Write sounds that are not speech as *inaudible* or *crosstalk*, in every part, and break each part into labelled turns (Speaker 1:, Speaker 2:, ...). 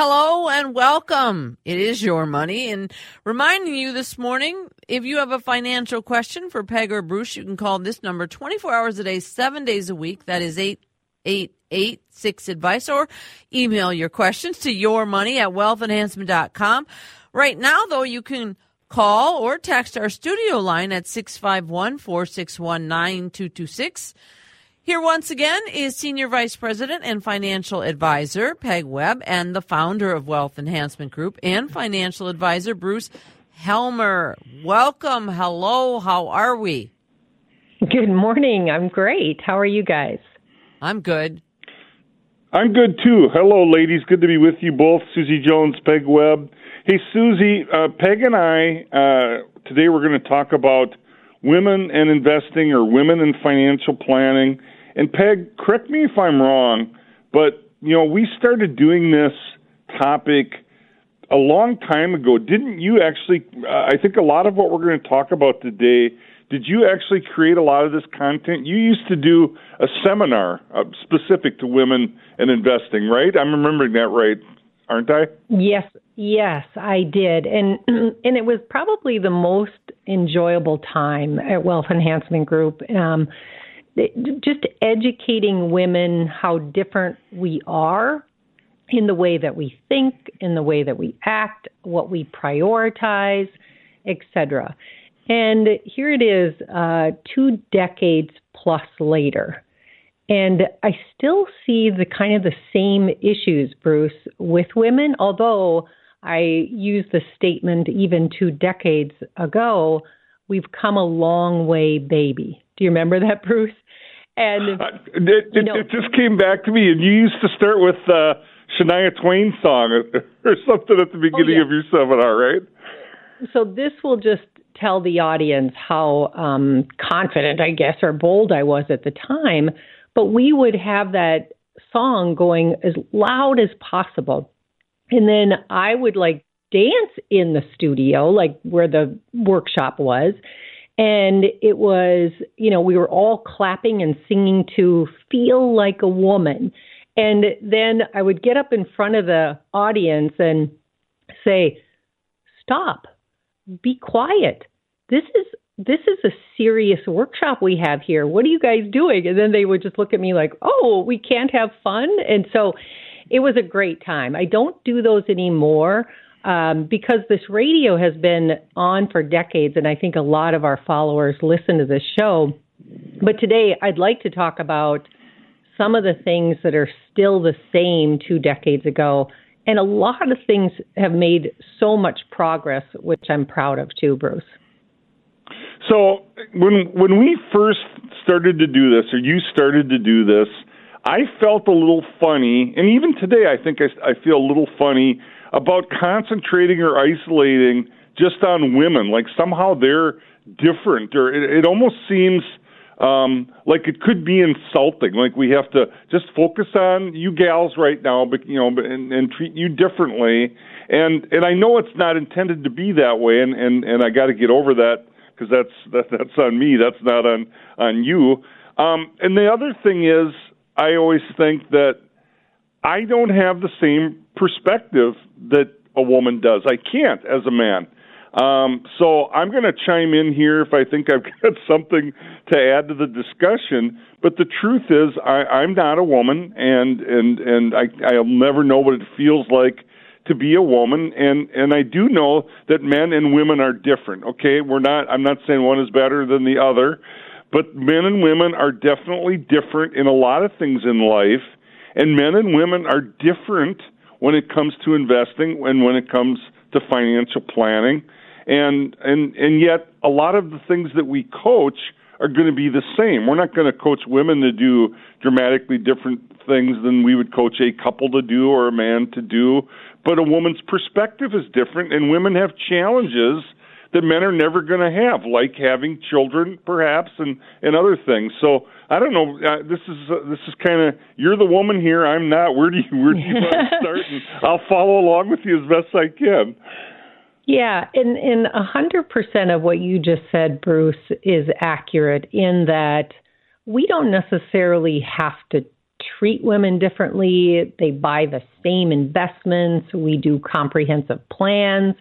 Speaker 1: Hello and welcome. It is your money. And reminding you this morning, if you have a financial question for Peg or Bruce, you can call this number 24 hours a day, seven days a week. That is 8886 advice or email your questions to your money at wealthenhancement.com. Right now, though, you can call or text our studio line at 651 461 9226. Here once again is Senior Vice President and Financial Advisor Peg Webb and the founder of Wealth Enhancement Group and Financial Advisor Bruce Helmer. Welcome. Hello. How are we?
Speaker 2: Good morning. I'm great. How are you guys?
Speaker 1: I'm good.
Speaker 3: I'm good too. Hello, ladies. Good to be with you both. Susie Jones, Peg Webb. Hey, Susie, uh, Peg and I, uh, today we're going to talk about women and investing or women in financial planning and Peg, correct me if I'm wrong, but you know, we started doing this topic a long time ago. Didn't you actually? Uh, I think a lot of what we're going to talk about today. Did you actually create a lot of this content? You used to do a seminar uh, specific to women and investing, right? I'm remembering that right, aren't I?
Speaker 2: Yes, yes, I did, and *clears throat* and it was probably the most enjoyable time at Wealth Enhancement Group. Um, just educating women how different we are in the way that we think, in the way that we act, what we prioritize, etc. And here it is, uh, two decades plus later. And I still see the kind of the same issues, Bruce, with women, although I used the statement even two decades ago, we've come a long way, baby. Do you remember that, *laughs* Bruce?
Speaker 3: And uh, it, it, know, it, just came back to me. And you used to start with uh, Shania Twain song *laughs* or something at the beginning oh, yeah. of your seminar, right?
Speaker 2: So this will just tell the audience how um, confident, I guess, or bold I was at the time. But we would have that song going as loud as possible. And then I would like dance in the studio, like where the workshop was. And it was, you know, we were all clapping and singing to Feel Like a Woman. And then I would get up in front of the audience and say, Stop, be quiet. This is this is a serious workshop we have here. What are you guys doing? And then they would just look at me like, oh, we can't have fun. And so it was a great time. I don't do those anymore um, because this radio has been on for decades, and I think a lot of our followers listen to this show. But today, I'd like to talk about some of the things that are still the same two decades ago. And a lot of things have made so much progress, which I'm proud of too, Bruce.
Speaker 3: So when when we first started to do this, or you started to do this, I felt a little funny, and even today, I think I, I feel a little funny about concentrating or isolating just on women. Like somehow they're different, or it, it almost seems um, like it could be insulting. Like we have to just focus on you gals right now, but you know, and, and treat you differently. And and I know it's not intended to be that way, and and and I got to get over that because that's that, that's on me. That's not on on you. Um, and the other thing is, I always think that I don't have the same perspective that a woman does. I can't as a man. Um, so I'm going to chime in here if I think I've *laughs* got something to add to the discussion. But the truth is, I, I'm not a woman, and and and I, I'll never know what it feels like to be a woman. And and I do know that men and women are different. Okay, we're not. I'm not saying one is better than the other, but men and women are definitely different in a lot of things in life. And men and women are different when it comes to investing and when it comes to financial planning. And and and yet a lot of the things that we coach are going to be the same. We're not going to coach women to do dramatically different things than we would coach a couple to do or a man to do. But a woman's perspective is different, and women have challenges that men are never going to have, like having children, perhaps, and and other things. So I don't know. Uh, this is uh, this is kind of you're the woman here. I'm not. Where do you where do you want to *laughs* start? And I'll follow along with you as best I can.
Speaker 2: Yeah, and and a hundred percent of what you just said, Bruce, is accurate in that we don't necessarily have to treat women differently. They buy the same investments. We do comprehensive plans,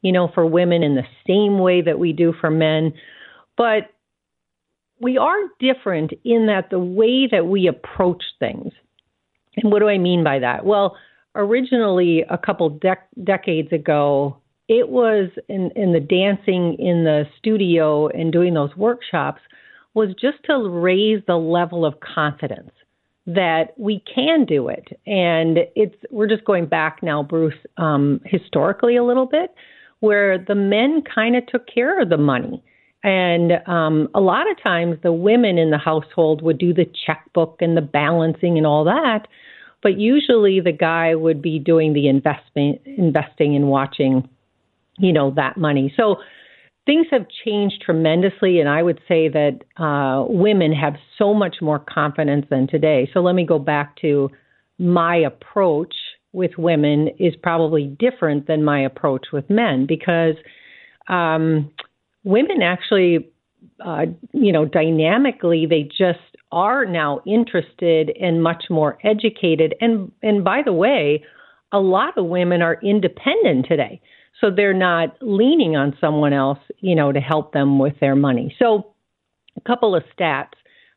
Speaker 2: you know, for women in the same way that we do for men. But we are different in that the way that we approach things. And what do I mean by that? Well, originally, a couple dec- decades ago, it was in, in the dancing in the studio and doing those workshops was just to raise the level of confidence that we can do it. And it's we're just going back now, Bruce, um, historically a little bit, where the men kind of took care of the money. And um, a lot of times the women in the household would do the checkbook and the balancing and all that. But usually the guy would be doing the investment, investing and watching, you know, that money. So things have changed tremendously, and I would say that uh, women have so much more confidence than today. So let me go back to my approach with women is probably different than my approach with men because um, women actually, uh, you know, dynamically they just are now interested and much more educated. And and by the way, a lot of women are independent today so they're not leaning on someone else, you know, to help them with their money. So, a couple of stats.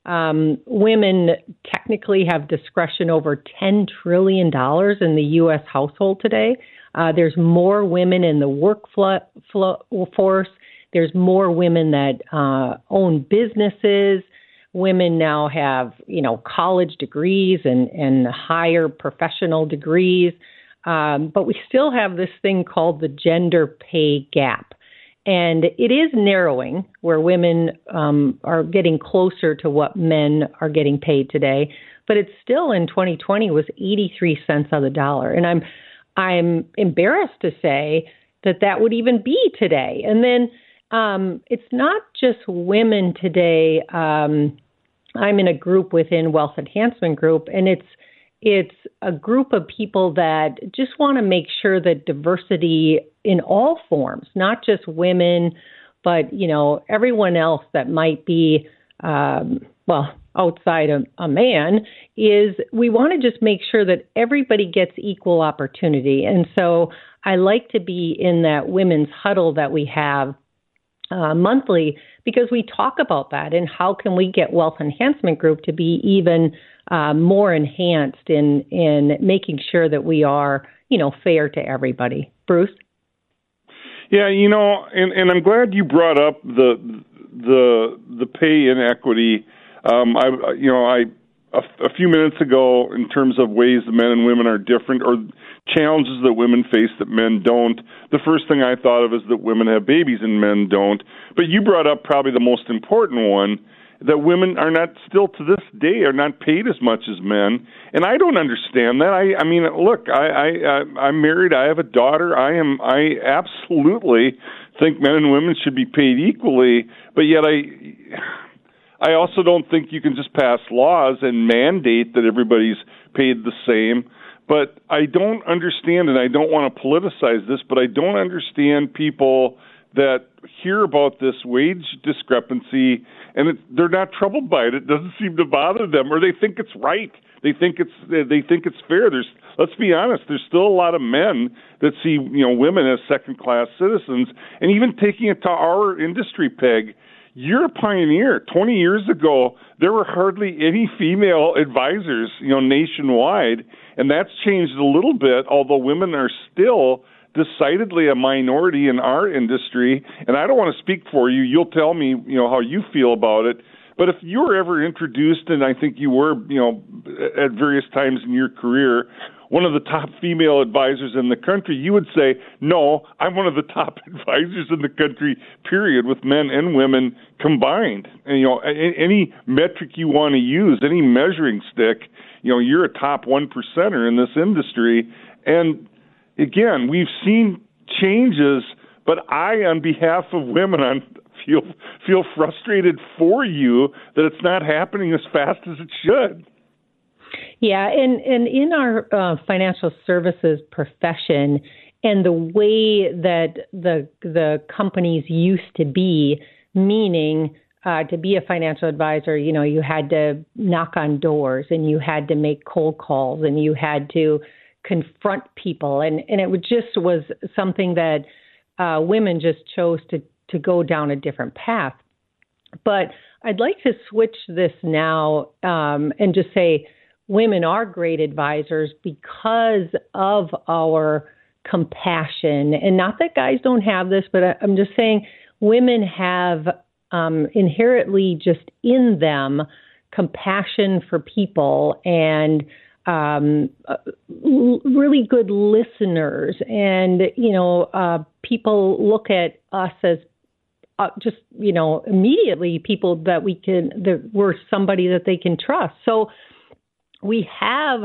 Speaker 2: Um, women technically have discretion over $10 trillion in the U.S. household today. Uh, there's more women in the workforce. There's more women that uh, own businesses. Women now have, you know, college degrees and, and higher professional degrees. Um, but we still have this thing called the gender pay gap. And it is narrowing where women um, are getting closer to what men are getting paid today. But it's still in 2020 was 83 cents on the dollar. And I'm, I'm embarrassed to say that that would even be today. And then um, it's not just women today. Um, I'm in a group within Wealth Enhancement Group, and it's it's a group of people that just want to make sure that diversity in all forms, not just women, but you know everyone else that might be um, well outside a, a man, is we want to just make sure that everybody gets equal opportunity. And so I like to be in that women's huddle that we have uh, monthly because we talk about that and how can we get Wealth Enhancement Group to be even uh, more enhanced in in making sure that we are you know fair to everybody. Bruce.
Speaker 3: Yeah, you know, and, and I'm glad you brought up the the the pay inequity. Um, I you know I a, a few minutes ago in terms of ways that men and women are different or challenges that women face that men don't. The first thing I thought of is that women have babies and men don't. But you brought up probably the most important one that women are not still to this day are not paid as much as men. And i don't understand that. I i mean look i i i'm married. I have a daughter. I am i absolutely think men and women should be paid equally. But yet i i also don't think you can just pass laws and mandate that everybody's paid the same but i don't understand and i don't want to politicize this but i don't understand people that hear about this wage discrepancy and it, they're not troubled by it. It doesn't seem to bother them, or they think it's right. They think it's they think it's fair. There's let's be honest. There's still a lot of men that see you know women as second class citizens, and even taking it to our industry, peg. You're a pioneer. 20 years ago, there were hardly any female advisors, you know, nationwide, and that's changed a little bit. Although women are still decidedly a minority in our industry, and I don't want to speak for you. You'll tell me, you know, how you feel about it. But if you were ever introduced, and I think you were, you know, at various times in your career, one of the top female advisors in the country, you would say, "No, I'm one of the top *laughs* advisors in the country." Period, with men and women combined. And you know, any metric you want to use, any measuring stick, you know, you're a top one percenter in this industry. And again, we've seen changes, but I, on behalf of women, I feel feel frustrated for you that it's not happening as fast as it should.
Speaker 2: Yeah, and and in our uh, financial services profession, and the way that the the companies used to be, meaning uh, to be a financial advisor, you know, you had to knock on doors and you had to make cold calls and you had to confront people, and and it just was something that uh, women just chose to to go down a different path. But I'd like to switch this now um, and just say women are great advisors because of our compassion. And not that guys don't have this, but I, I'm just saying women have um, inherently just in them compassion for people and um, uh, really good listeners. And, you know, uh, people look at us as uh, just, you know, immediately people that we can, that we're somebody that they can trust. So we have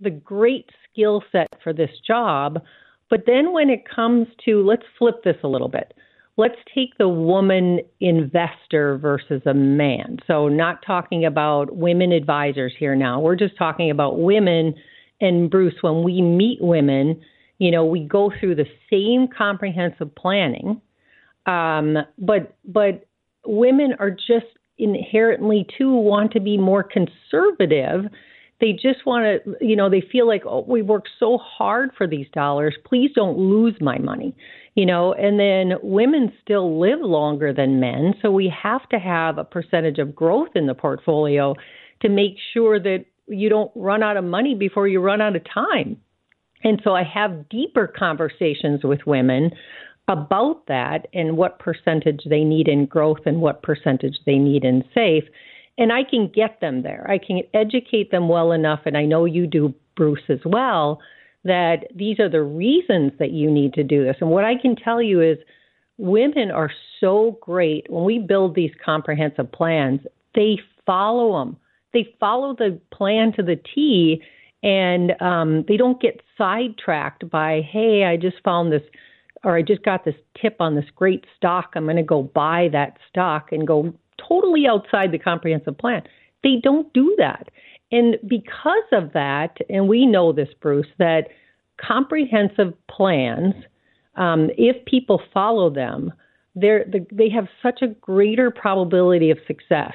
Speaker 2: the great skill set for this job. But then when it comes to, let's flip this a little bit. Let's take the woman investor versus a man. So, not talking about women advisors here now. We're just talking about women. And Bruce, when we meet women, you know, we go through the same comprehensive planning, um, but but women are just inherently too want to be more conservative they just want to, you know, they feel like, oh, we worked so hard for these dollars. Please don't lose my money, you know. And then women still live longer than men, so we have to have a percentage of growth in the portfolio to make sure that you don't run out of money before you run out of time. And so I have deeper conversations with women about that and what percentage they need in growth and what percentage they need in safe and I can get them there. I can educate them well enough, and I know you do, Bruce, as well, that these are the reasons that you need to do this. And what I can tell you is women are so great when we build these comprehensive plans, they follow them. They follow the plan to the T, and um, they don't get sidetracked by, hey, I just found this or I just got this tip on this great stock. I'm going to go buy that stock and go totally outside the comprehensive plan. They don't do that. And because of that, and we know this, Bruce, that comprehensive plans, um, if people follow them, they're, they have such a greater probability of success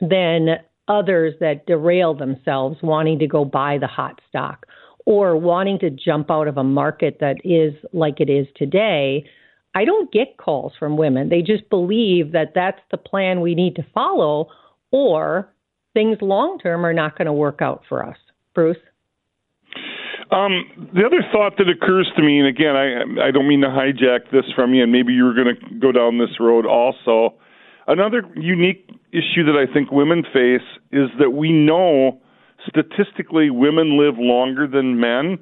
Speaker 2: than others that derail themselves wanting to go buy the hot stock or wanting to jump out of a market that is like it is today I don't get calls from women. They just believe that that's the plan we need to follow, or things long term are not going to work out for us. Bruce?
Speaker 3: Um, the other thought that occurs to me, and again, I, I don't mean to hijack this from you, and maybe you were going to go down this road also. Another unique issue that I think women face is that we know statistically women live longer than men.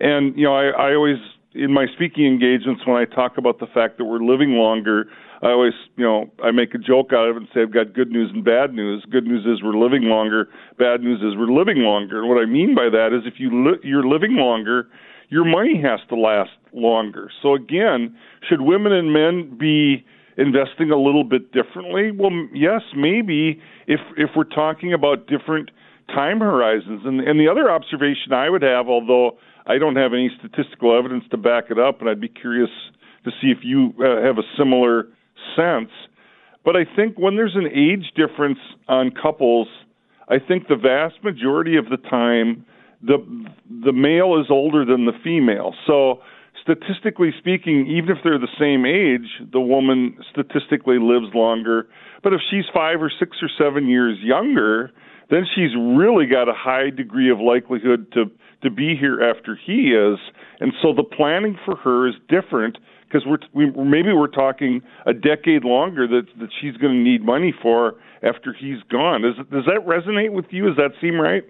Speaker 3: And, you know, I, I always in my speaking engagements when I talk about the fact that we're living longer, I always, you know, I make a joke out of it and say I've got good news and bad news. Good news is we're living longer. Bad news is we're living longer. And what I mean by that is if you li- you're living longer, your money has to last longer. So again, should women and men be investing a little bit differently? Well, yes, maybe if if we're talking about different time horizons. And and the other observation I would have, although I don't have any statistical evidence to back it up, and I'd be curious to see if you uh, have a similar sense. But I think when there's an age difference on couples, I think the vast majority of the time the the male is older than the female. So statistically speaking, even if they're the same age, the woman statistically lives longer. But if she's five or six or seven years younger, then she's really got a high degree of likelihood to to be here after he is, and so the planning for her is different because we're we, maybe we're talking a decade longer that that she's going to need money for after he's gone. Does does that resonate with you? Does that seem right?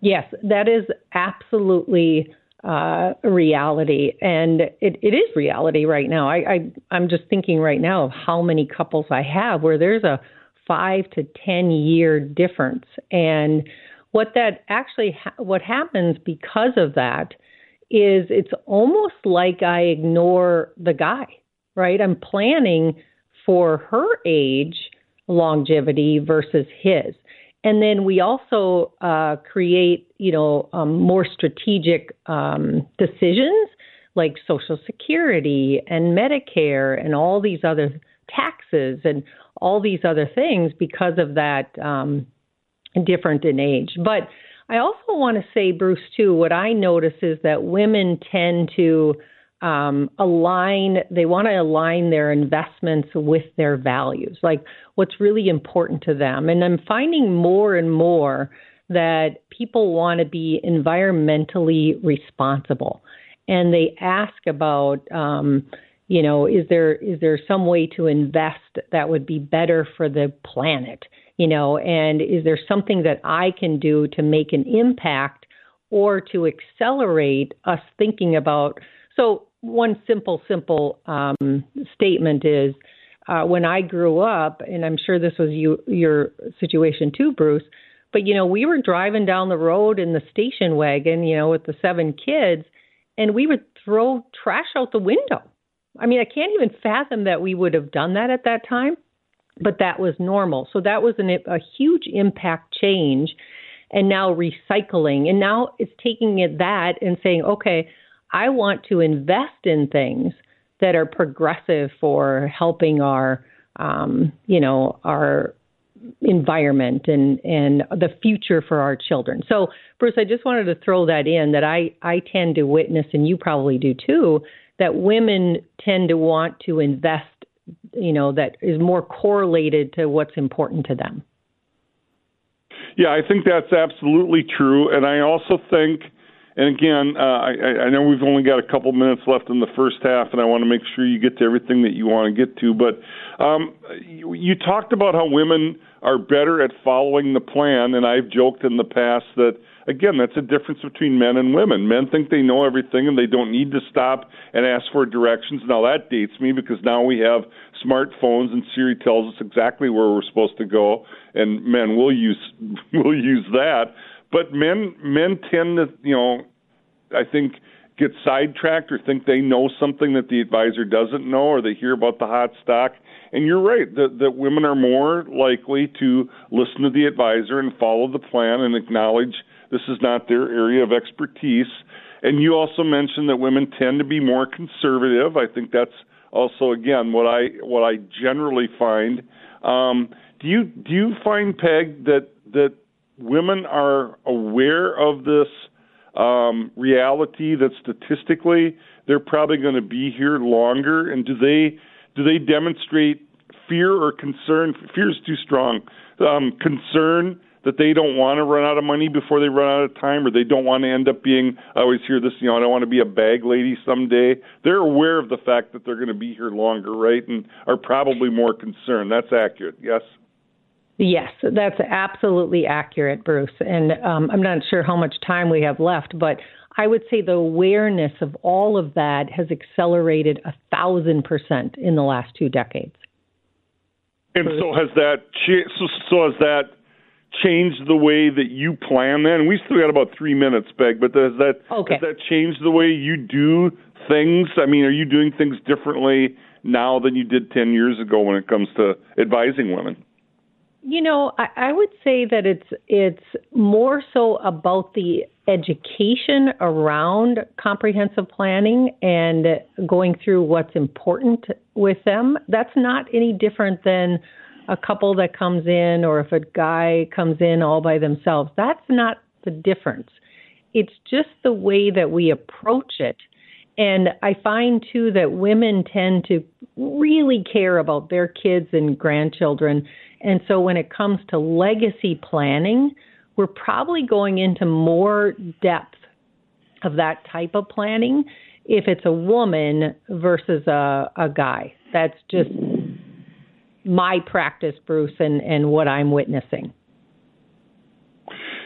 Speaker 2: Yes, that is absolutely uh, reality, and it, it is reality right now. I, I I'm just thinking right now of how many couples I have where there's a five to ten year difference, and what that actually ha- what happens because of that is it's almost like I ignore the guy, right? I'm planning for her age longevity versus his. And then we also uh, create, you know, um, more strategic um, decisions like Social Security and Medicare and all these other taxes and all these other things because of that um, different in age. But I also want to say, Bruce, too, what I notice is that women tend to um, align, they want to align their investments with their values, like what's really important to them. And I'm finding more and more that people want to be environmentally responsible. And they ask about, um, you know, is there is there some way to invest that would be better for the planet? You know, and is there something that I can do to make an impact or to accelerate us thinking about? So one simple, simple um, statement is uh, when I grew up, and I'm sure this was you, your situation too, Bruce. But you know, we were driving down the road in the station wagon, you know, with the seven kids, and we would throw trash out the window. I mean, I can't even fathom that we would have done that at that time, but that was normal. So that was an, a huge impact change. And now recycling, and now it's taking it that and saying, okay, I want to invest in things that are progressive for helping our, um, you know, our environment and and the future for our children. So, Bruce, I just wanted to throw that in that I I tend to witness, and you probably do too, that women tend to want to invest, you know, that is more correlated to what's important to them.
Speaker 3: Yeah, I think that's absolutely true, and I also think and again, uh, I, I know we've only got a couple minutes left in the first half, and I want to make sure you get to everything that you want to get to. But um, you, you talked about how women are better at following the plan, and I've joked in the past that again, that's a difference between men and women. Men think they know everything and they don't need to stop and ask for directions. Now that dates me because now we have smartphones and Siri tells us exactly where we're supposed to go, and men will use *laughs* will use that. But men men tend to you know I think get sidetracked or think they know something that the advisor doesn't know or they hear about the hot stock. And you're right that that women are more likely to listen to the advisor and follow the plan and acknowledge this is not their area of expertise. And you also mentioned that women tend to be more conservative. I think that's also again what I what I generally find. Um, do you do you find Peg that that women are aware of this um, reality that statistically they're probably going to be here longer? And do they do they demonstrate fear or concern? Fear is too strong. Um, concern that they don't want to run out of money before they run out of time, or they don't want to end up being. I always hear this, you know, I don't want to be a bag lady someday. They're aware of the fact that they're going to be here longer, right, and are probably more concerned. That's accurate. Yes.
Speaker 2: Yes, that's absolutely accurate, Bruce. And um, I'm not sure how much time we have left, but I would say the awareness of all of that has accelerated a thousand percent in the last two decades.
Speaker 3: And so has that so, so has that changed the way that you plan then? We still got about three minutes, Peg, but does that
Speaker 2: okay.
Speaker 3: has that changed the way you do things? I mean, are you doing things differently now than you did ten years ago when it comes to advising women?
Speaker 2: You know, I, I would say that it's it's more so about the education around comprehensive planning and going through what's important with them. That's not any different than a couple that comes in or if a guy comes in all by themselves. That's not the difference. It's just the way that we approach it. And I find too that women tend to really care about their kids and grandchildren and so when it comes to legacy planning, we're probably going into more depth of that type of planning if it's a woman versus a, a guy. That's just my practice, Bruce, and, and what I'm witnessing.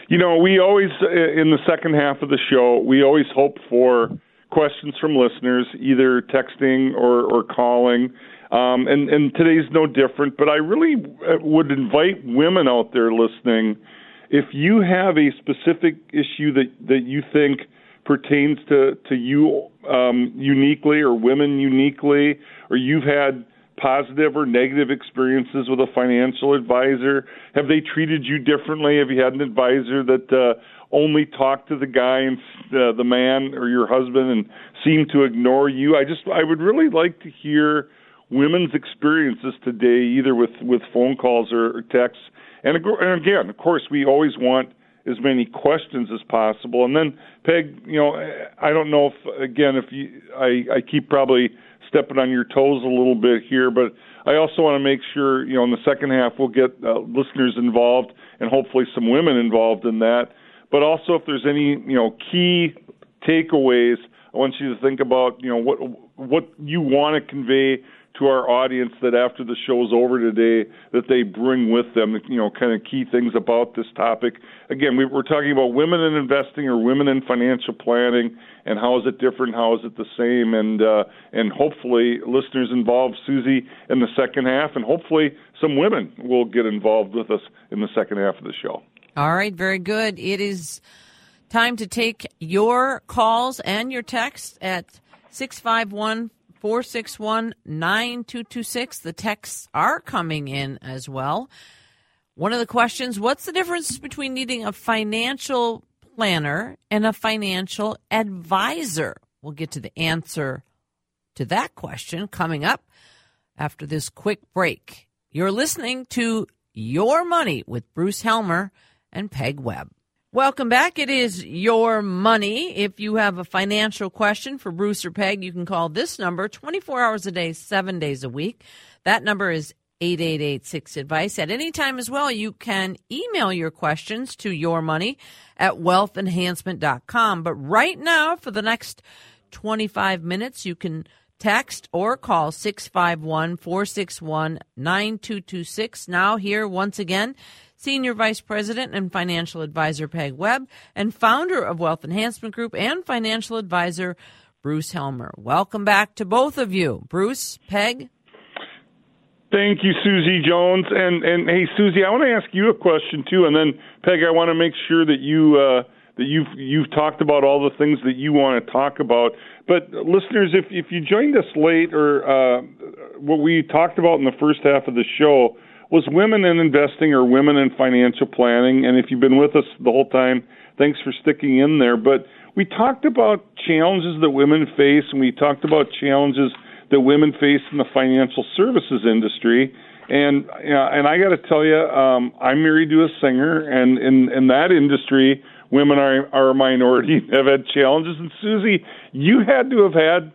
Speaker 3: You know, we always, in the second half of the show, we always hope for questions from listeners, either texting or, or calling. Um, and, and today's no different, but I really uh, would invite women out there listening if you have a specific issue that, that you think pertains to, to you um, uniquely or women uniquely, or you've had positive or negative experiences with a financial advisor? Have they treated you differently? Have you had an advisor that uh, only talked to the guy and uh, the man or your husband and seemed to ignore you? I just I would really like to hear women's experiences today, either with with phone calls or, or texts. And, and again, of course, we always want as many questions as possible. And then, Peg, you know, I don't know if again if you, I I keep probably stepping on your toes a little bit here, but I also want to make sure, you know, in the second half we'll get uh, listeners involved and hopefully some women involved in that. But also, if there's any, you know, key takeaways, I want you to think about, you know, what what you want to convey to our audience that after the show's over today, that they bring with them, you know, kind of key things about this topic. Again, we, we're talking about women in investing or women in financial planning, and how is it different? How is it the same? And uh, and hopefully, listeners involve Susie in the second half, and hopefully, some women will get involved with us in the second half of the show.
Speaker 1: All right, very good. It is time to take your calls and your texts at 651 461 9226. The texts are coming in as well. One of the questions What's the difference between needing a financial planner and a financial advisor? We'll get to the answer to that question coming up after this quick break. You're listening to Your Money with Bruce Helmer and Peg Webb. Welcome back. It is your money. If you have a financial question for Bruce or Peg, you can call this number 24 hours a day, seven days a week. That number is 8886 advice. At any time as well, you can email your questions to your money at wealthenhancement.com. But right now, for the next 25 minutes, you can text or call 651 461 9226. Now, here once again Senior Vice President and Financial Advisor Peg Webb, and founder of Wealth Enhancement Group and financial advisor Bruce Helmer. Welcome back to both of you. Bruce, Peg.
Speaker 3: Thank you, Susie Jones. And and hey, Susie, I want to ask you a question too, and then Peg, I want to make sure that you uh, that you've you've talked about all the things that you want to talk about. But listeners, if if you joined us late or uh, what we talked about in the first half of the show was women in investing or women in financial planning. And if you've been with us the whole time, thanks for sticking in there. But we talked about challenges that women face, and we talked about challenges that women face in the financial services industry. And know, and I got to tell you, um, I'm married to a singer, and in in that industry, women are are a minority, have had challenges. And Susie, you had to have had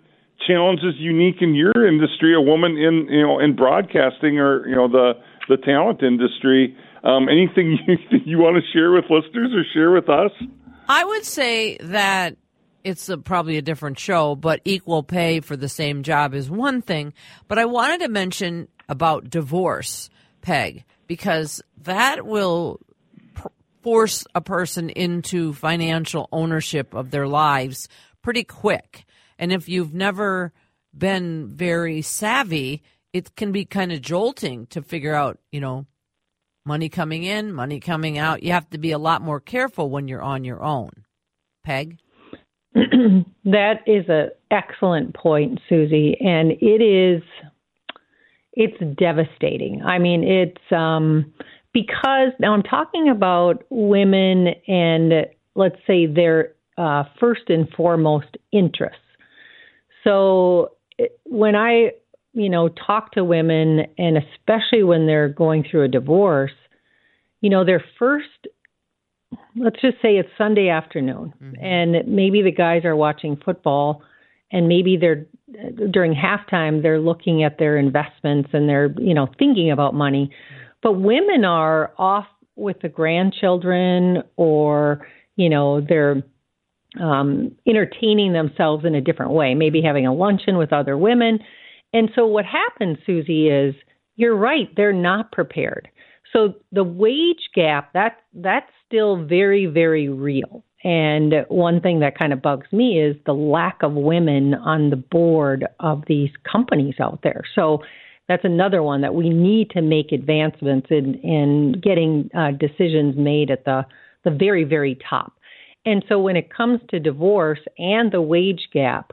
Speaker 3: challenges unique in your industry. A woman in you know in broadcasting, or you know the the talent industry. Um, anything *laughs* you, you want to share with listeners or share with us?
Speaker 1: I would say that it's a, probably a different show, but equal pay for the same job is one thing. But I wanted to mention about divorce, Peg, because that will force a person into financial ownership of their lives pretty quick. And if you've never been very savvy, it can be kind of jolting to figure out, you know, money coming in, money coming out. You have to be a lot more careful when you're on your own. Peg? *clears throat*
Speaker 2: that is an excellent point, Susie, and it is it's devastating. I mean, it's um because now I'm talking about women and let's say their uh, first and foremost interests. So when I you know, talk to women, and especially when they're going through a divorce, you know, their first, let's just say it's Sunday afternoon, mm-hmm. and maybe the guys are watching football, and maybe they're during halftime they're looking at their investments and they're you know thinking about money, but women are off with the grandchildren or you know they're um, entertaining themselves in a different way, maybe having a luncheon with other women and so what happens, Susie, is you're right, they're not prepared. So the wage gap, that that's still very, very real. And one thing that kind of bugs me is the lack of women on the board of these companies out there. So that's another one that we need to make advancements in, in getting uh, decisions made at the, the very, very top. And so when it comes to divorce and the wage gap,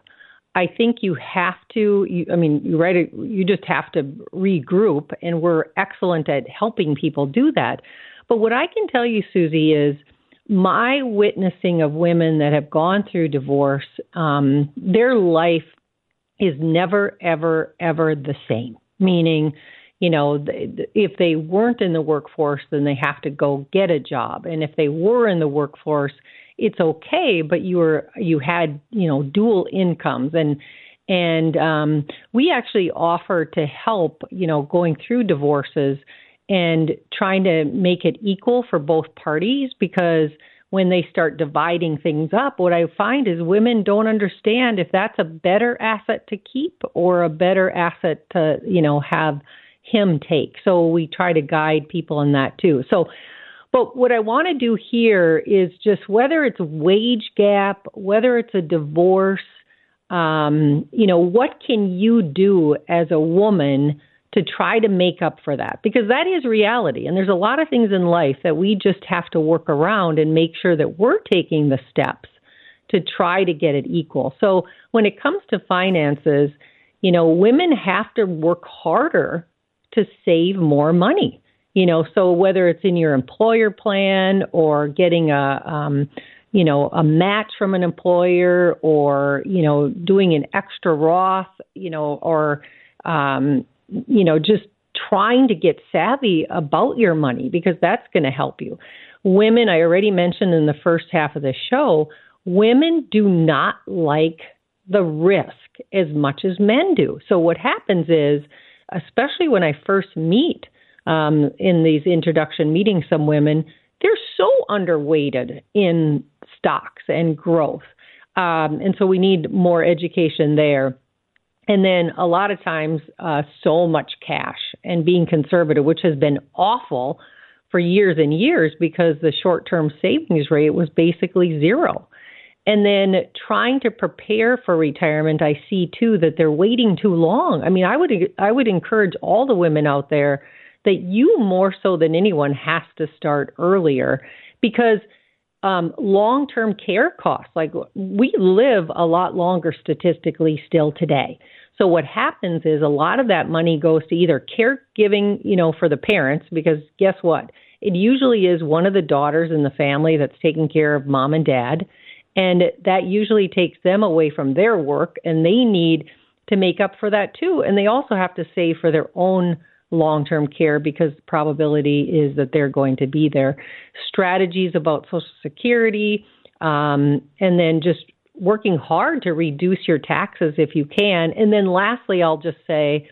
Speaker 2: I think you have to. You, I mean, you right. You just have to regroup, and we're excellent at helping people do that. But what I can tell you, Susie, is my witnessing of women that have gone through divorce. Um, their life is never, ever, ever the same. Meaning, you know, if they weren't in the workforce, then they have to go get a job. And if they were in the workforce, it's okay, but you were you had you know dual incomes and and um, we actually offer to help you know going through divorces and trying to make it equal for both parties because when they start dividing things up, what I find is women don't understand if that's a better asset to keep or a better asset to, you know, have him take. So we try to guide people in that too. So but what I want to do here is just whether it's wage gap, whether it's a divorce, um, you know, what can you do as a woman to try to make up for that? Because that is reality. And there's a lot of things in life that we just have to work around and make sure that we're taking the steps to try to get it equal. So when it comes to finances, you know, women have to work harder to save more money you know so whether it's in your employer plan or getting a um you know a match from an employer or you know doing an extra roth you know or um you know just trying to get savvy about your money because that's going to help you women i already mentioned in the first half of the show women do not like the risk as much as men do so what happens is especially when i first meet um, in these introduction meetings, some women, they're so underweighted in stocks and growth. Um, and so we need more education there. And then a lot of times, uh, so much cash and being conservative, which has been awful for years and years because the short term savings rate was basically zero. And then trying to prepare for retirement, I see too that they're waiting too long. I mean, I would I would encourage all the women out there that you more so than anyone has to start earlier because um, long term care costs, like we live a lot longer statistically still today. So what happens is a lot of that money goes to either caregiving, you know, for the parents, because guess what? It usually is one of the daughters in the family that's taking care of mom and dad. And that usually takes them away from their work and they need to make up for that too. And they also have to save for their own long term care because the probability is that they're going to be there. Strategies about Social Security, um, and then just working hard to reduce your taxes if you can. And then lastly, I'll just say,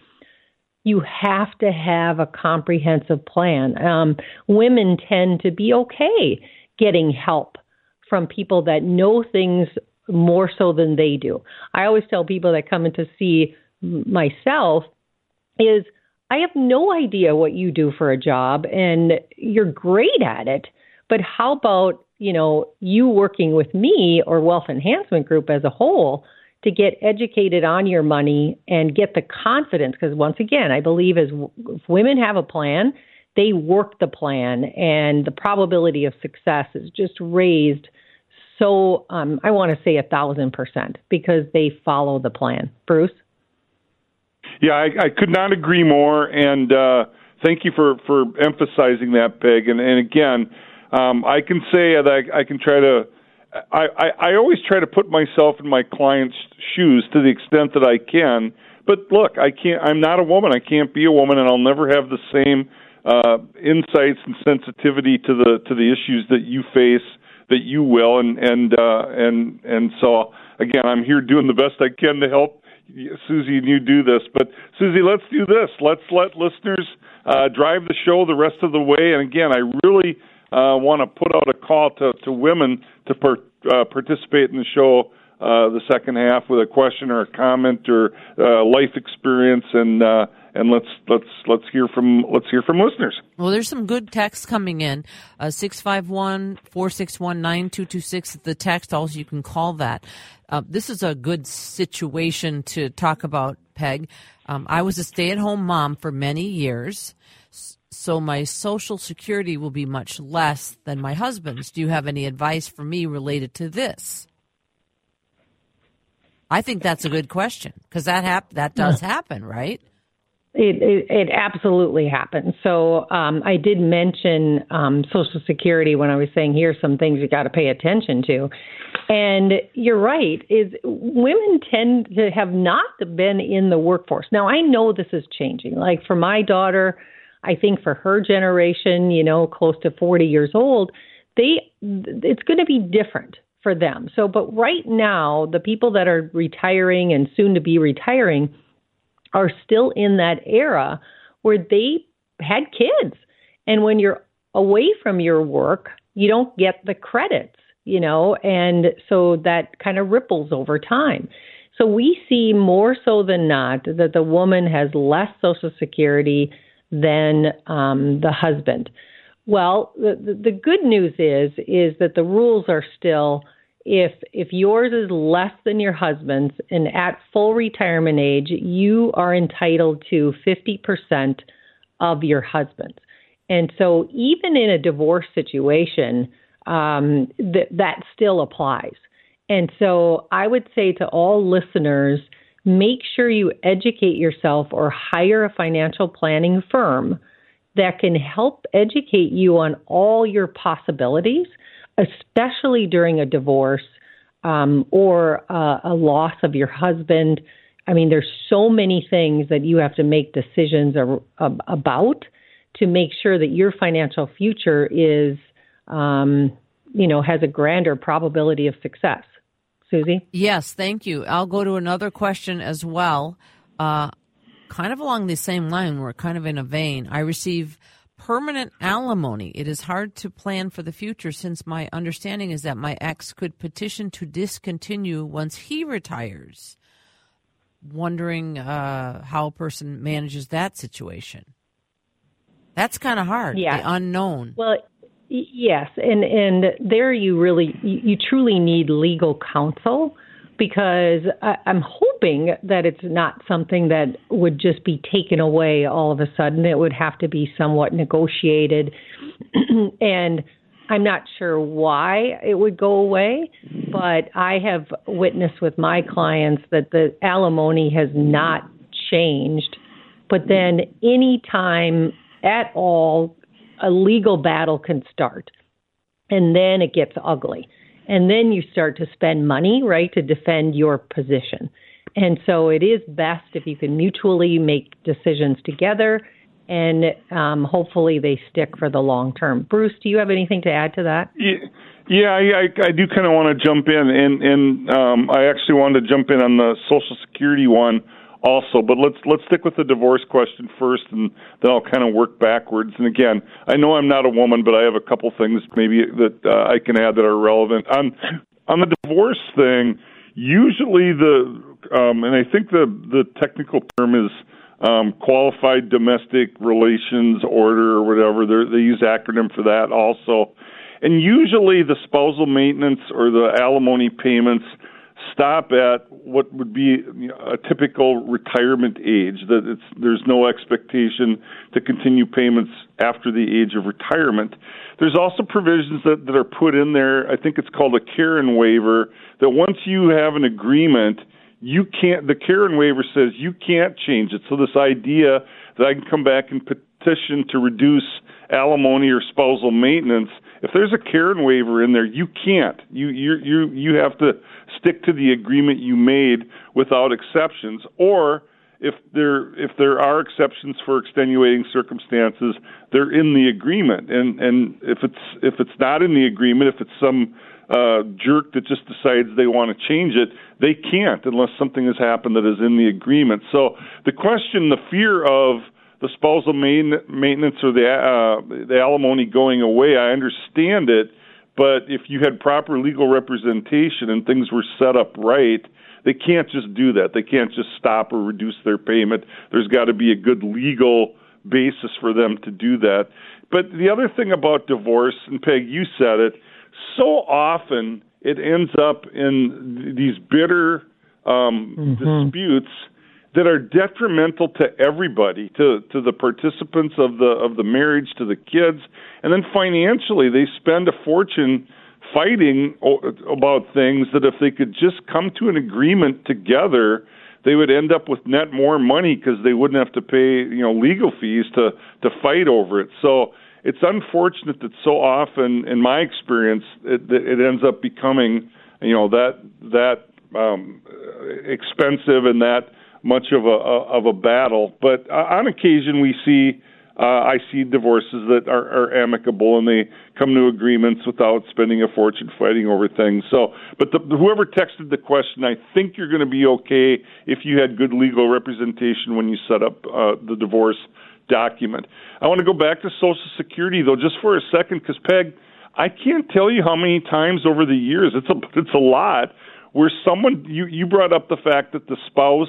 Speaker 2: you have to have a comprehensive plan. Um, women tend to be okay getting help from people that know things more so than they do. I always tell people that come in to see myself is I have no idea what you do for a job and you're great at it. But how about, you know, you working with me or Wealth Enhancement Group as a whole to get educated on your money and get the confidence? Because once again, I believe as if women have a plan, they work the plan and the probability of success is just raised so um, I want to say a thousand percent because they follow the plan. Bruce?
Speaker 3: Yeah, I, I could not agree more, and uh, thank you for for emphasizing that, Peg. And, and again, um, I can say that I, I can try to. I, I, I always try to put myself in my client's shoes to the extent that I can. But look, I can't. I'm not a woman. I can't be a woman, and I'll never have the same uh, insights and sensitivity to the to the issues that you face that you will. And and uh, and and so again, I'm here doing the best I can to help Susie and you do this. But Susie, let's do this. Let's let listeners uh, drive the show the rest of the way. And again, I really uh, want to put out a call to, to women to per, uh, participate in the show uh, the second half with a question or a comment or uh, life experience and uh, and let's let's let's hear from let's hear from listeners.
Speaker 1: Well, there's some good text coming in. Uh, six five one four six one nine two two six. The text also you can call that. Uh, this is a good situation to talk about, Peg. Um, I was a stay at home mom for many years, so my social security will be much less than my husband's. Do you have any advice for me related to this? I think that's a good question because that hap- that does happen, right?
Speaker 2: It, it, it absolutely happens. So um, I did mention um, Social Security when I was saying here's some things you got to pay attention to, and you're right. Is women tend to have not been in the workforce. Now I know this is changing. Like for my daughter, I think for her generation, you know, close to 40 years old, they it's going to be different for them. So, but right now, the people that are retiring and soon to be retiring are still in that era where they had kids. And when you're away from your work, you don't get the credits, you know, and so that kind of ripples over time. So we see more so than not that the woman has less Social Security than um, the husband. Well, the, the good news is is that the rules are still if if yours is less than your husband's and at full retirement age, you are entitled to 50% of your husband's. And so even in a divorce situation, um, th- that still applies. And so I would say to all listeners, make sure you educate yourself or hire a financial planning firm that can help educate you on all your possibilities – especially during a divorce um, or uh, a loss of your husband. I mean, there's so many things that you have to make decisions ar- about to make sure that your financial future is, um, you know, has a grander probability of success. Susie?
Speaker 1: Yes, thank you. I'll go to another question as well. Uh, kind of along the same line, we're kind of in a vein. I receive permanent alimony. It is hard to plan for the future since my understanding is that my ex could petition to discontinue once he retires. Wondering uh, how a person manages that situation. That's kind of hard.
Speaker 2: Yeah.
Speaker 1: The unknown.
Speaker 2: Well, yes, and and there you really you truly need legal counsel because I, I'm hoping that it's not something that would just be taken away all of a sudden. It would have to be somewhat negotiated. *clears throat* and I'm not sure why it would go away, but I have witnessed with my clients that the alimony has not changed. But then, any time at all, a legal battle can start, and then it gets ugly and then you start to spend money, right, to defend your position. And so it is best if you can mutually make decisions together and um, hopefully they stick for the long term. Bruce, do you have anything to add to that?
Speaker 3: Yeah. Yeah, I, I, I do kind of want to jump in, and and um, I actually wanted to jump in on the Social Security one also. But let's let's stick with the divorce question first, and then I'll kind of work backwards. And again, I know I'm not a woman, but I have a couple things maybe that uh, I can add that are relevant on on the divorce thing. Usually, the um, and I think the the technical term is um, qualified domestic relations order or whatever. They're, they use acronym for that also. And usually, the spousal maintenance or the alimony payments stop at what would be a typical retirement age. That it's there's no expectation to continue payments after the age of retirement. There's also provisions that, that are put in there. I think it's called a Karon waiver. That once you have an agreement, you can't. The Karon waiver says you can't change it. So this idea that I can come back and petition to reduce alimony or spousal maintenance if there's a Karon waiver in there, you can't. You you you you have to stick to the agreement you made without exceptions. Or if there if there are exceptions for extenuating circumstances, they're in the agreement. And and if it's if it's not in the agreement, if it's some uh, jerk that just decides they want to change it, they can't unless something has happened that is in the agreement. So the question, the fear of the spousal maintenance or the uh, the alimony going away. I understand it, but if you had proper legal representation and things were set up right, they can't just do that. They can't just stop or reduce their payment. There's got to be a good legal basis for them to do that. But the other thing about divorce, and Peg, you said it, so often it ends up in these bitter um, mm-hmm. disputes that are detrimental to everybody, to to the participants of the of the marriage, to the kids, and then financially they spend a fortune fighting about things that if they could just come to an agreement together they would end up with net more money because they wouldn't have to pay you know legal fees to to fight over it. So it's unfortunate that so often, in my experience, it, it ends up becoming you know that that um, expensive and that much of a of a battle. But on occasion, we see uh, I see divorces that are, are amicable and they come to agreements without spending a fortune fighting over things. So, but the, whoever texted the question, I think you're going to be okay if you had good legal representation when you set up uh, the divorce document. I want to go back to Social Security though, just for a second, because Peg, I can't tell you how many times over the years it's a it's a lot where someone you you brought up the fact that the spouse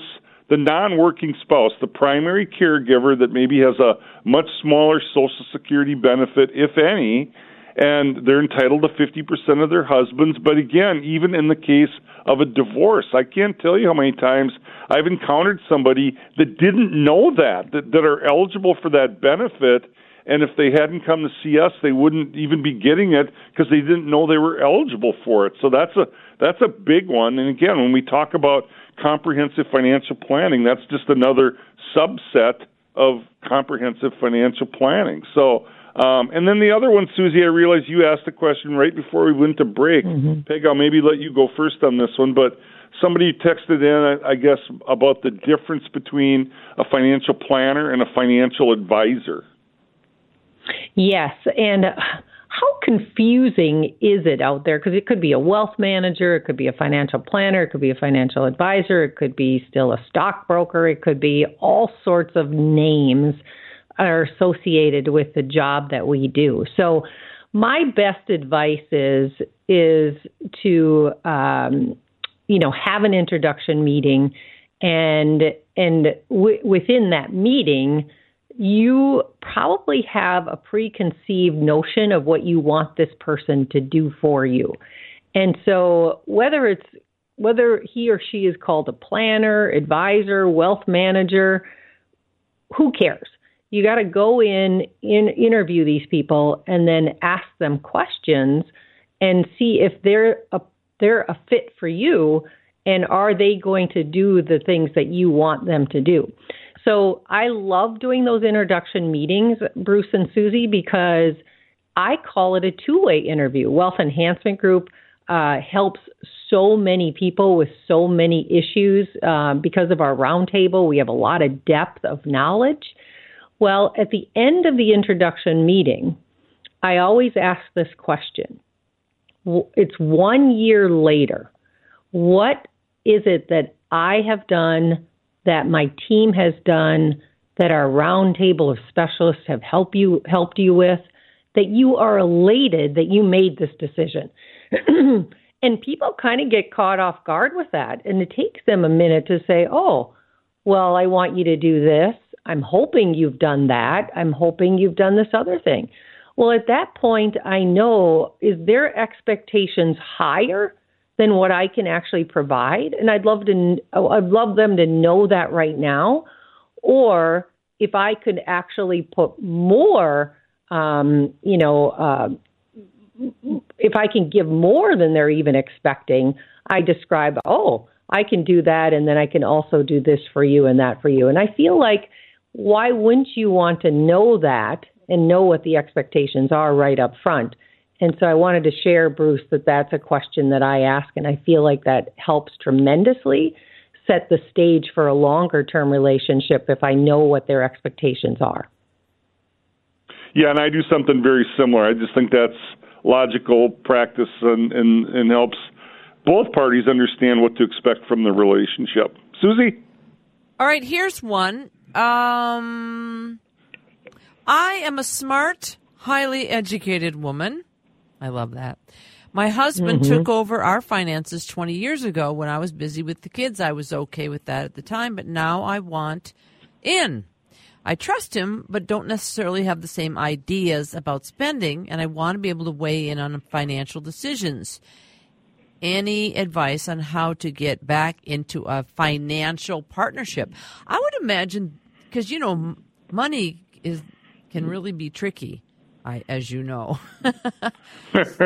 Speaker 3: the non working spouse, the primary caregiver that maybe has a much smaller Social Security benefit, if any, and they're entitled to 50% of their husbands. But again, even in the case of a divorce, I can't tell you how many times I've encountered somebody that didn't know that, that, that are eligible for that benefit. And if they hadn't come to see us, they wouldn't even be getting it because they didn't know they were eligible for it. So that's a that's a big one. And again, when we talk about comprehensive financial planning. That's just another subset of comprehensive financial planning. So, um, and then the other one, Susie, I realize you asked a question right before we went to break. Mm-hmm. Peg, I'll maybe let you go first on this one, but somebody texted in, I guess, about the difference between a financial planner and a financial advisor.
Speaker 2: Yes, and how confusing is it out there? Because it could be a wealth manager, it could be a financial planner, it could be a financial advisor, it could be still a stockbroker, it could be all sorts of names are associated with the job that we do. So, my best advice is is to um, you know have an introduction meeting, and and w- within that meeting you probably have a preconceived notion of what you want this person to do for you. And so whether it's whether he or she is called a planner, advisor, wealth manager, who cares? You got to go in, in interview these people and then ask them questions and see if they're a they're a fit for you and are they going to do the things that you want them to do. So I love doing those introduction meetings, Bruce and Susie, because I call it a two way interview. Wealth Enhancement Group uh, helps so many people with so many issues uh, because of our roundtable. We have a lot of depth of knowledge. Well, at the end of the introduction meeting, I always ask this question. It's one year later. What is it that I have done that my team has done, that our roundtable of specialists have helped you helped you with, that you are elated that you made this decision. *clears throat* and people kind of get caught off guard with that, and it takes them a minute to say, "Oh, well, I want you to do this. I'm hoping you've done that. I'm hoping you've done this other thing." Well, at that point, I know is their expectations higher than what I can actually provide. And I'd love to, I'd love them to know that right now. Or if I could actually put more, um, you know, uh, if I can give more than they're even expecting, I describe, oh, I can do that, and then I can also do this for you and that for you. And I feel like, why wouldn't you want to know that and know what the expectations are right up front? And so I wanted to share, Bruce, that that's a question that I ask, and I feel like that helps tremendously set the stage for a longer term relationship if I know what their expectations are.
Speaker 3: Yeah, and I do something very similar. I just think that's logical practice and, and, and helps both parties understand what to expect from the relationship. Susie?
Speaker 1: All right, here's one. Um, I am a smart, highly educated woman I love that. My husband mm-hmm. took over our finances 20 years ago when I was busy with the kids. I was okay with that at the time, but now I want in. I trust him, but don't necessarily have the same ideas about spending, and I want to be able to weigh in on financial decisions. Any advice on how to get back into a financial partnership? I would imagine, because, you know, money is can really be tricky. I, as you know. *laughs*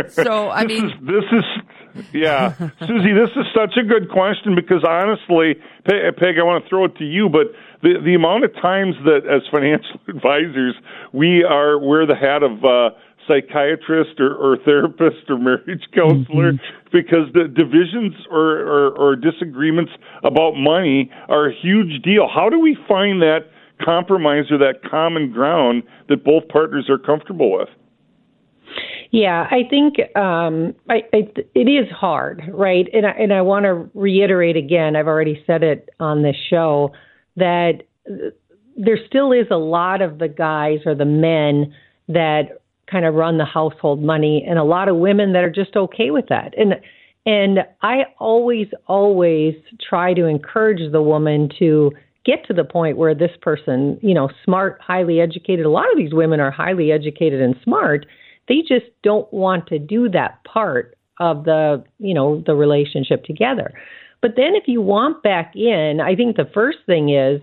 Speaker 1: so I
Speaker 3: this
Speaker 1: mean,
Speaker 3: is, this is Yeah, *laughs* Susie, this is such a good question because honestly, Peg, I want to throw it to you, but the the amount of times that as financial *laughs* advisors we are wear the hat of uh, psychiatrist or, or therapist or marriage counselor mm-hmm. because the divisions or, or, or disagreements about money are a huge deal. How do we find that compromise or that common ground that both partners are comfortable with?
Speaker 2: Yeah, I think um, I, I, it is hard, right? And I, and I want to reiterate again. I've already said it on this show that there still is a lot of the guys or the men that kind of run the household money, and a lot of women that are just okay with that. And and I always always try to encourage the woman to get to the point where this person, you know, smart, highly educated. A lot of these women are highly educated and smart they just don't want to do that part of the, you know, the relationship together. But then if you want back in, I think the first thing is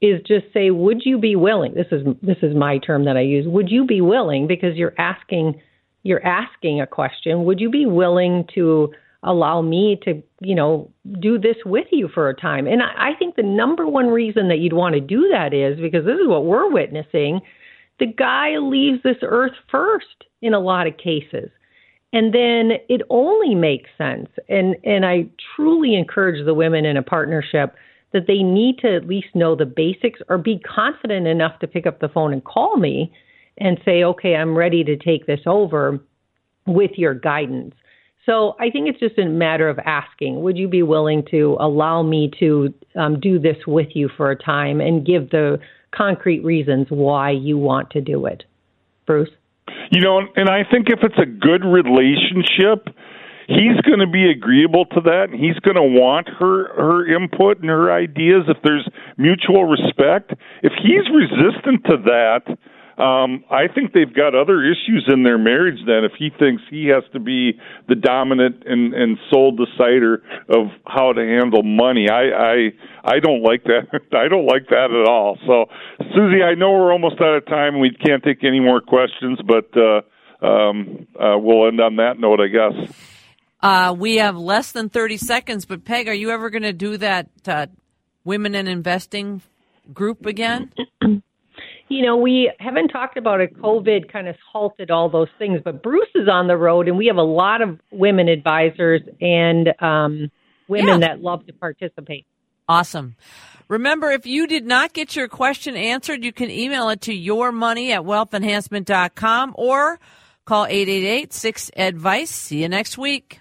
Speaker 2: is just say, would you be willing? This is this is my term that I use. Would you be willing because you're asking you're asking a question, would you be willing to allow me to, you know, do this with you for a time? And I, I think the number one reason that you'd want to do that is because this is what we're witnessing. The guy leaves this earth first in a lot of cases. And then it only makes sense. And, and I truly encourage the women in a partnership that they need to at least know the basics or be confident enough to pick up the phone and call me and say, okay, I'm ready to take this over with your guidance. So I think it's just a matter of asking, would you be willing to allow me to um, do this with you for a time and give the concrete reasons why you want to do it? Bruce?
Speaker 3: You know, and I think if it's a good relationship, he's going to be agreeable to that and he's going to want her her input and her ideas if there's mutual respect if he's resistant to that um, I think they've got other issues in their marriage then if he thinks he has to be the dominant and, and sole decider of how to handle money. I, I I don't like that. *laughs* I don't like that at all. So Susie, I know we're almost out of time. and We can't take any more questions, but uh, um, uh, we'll end on that note, I guess.
Speaker 1: Uh, we have less than 30 seconds, but Peg, are you ever going to do that uh, women in investing group again? *clears throat*
Speaker 2: you know, we haven't talked about it. COVID kind of halted all those things, but Bruce is on the road, and we have a lot of women advisors and um, women yeah. that love to participate.
Speaker 1: Awesome. Remember, if you did not get your question answered, you can email it to yourmoney at wealthenhancement.com or call 888 6 advice. See you next week.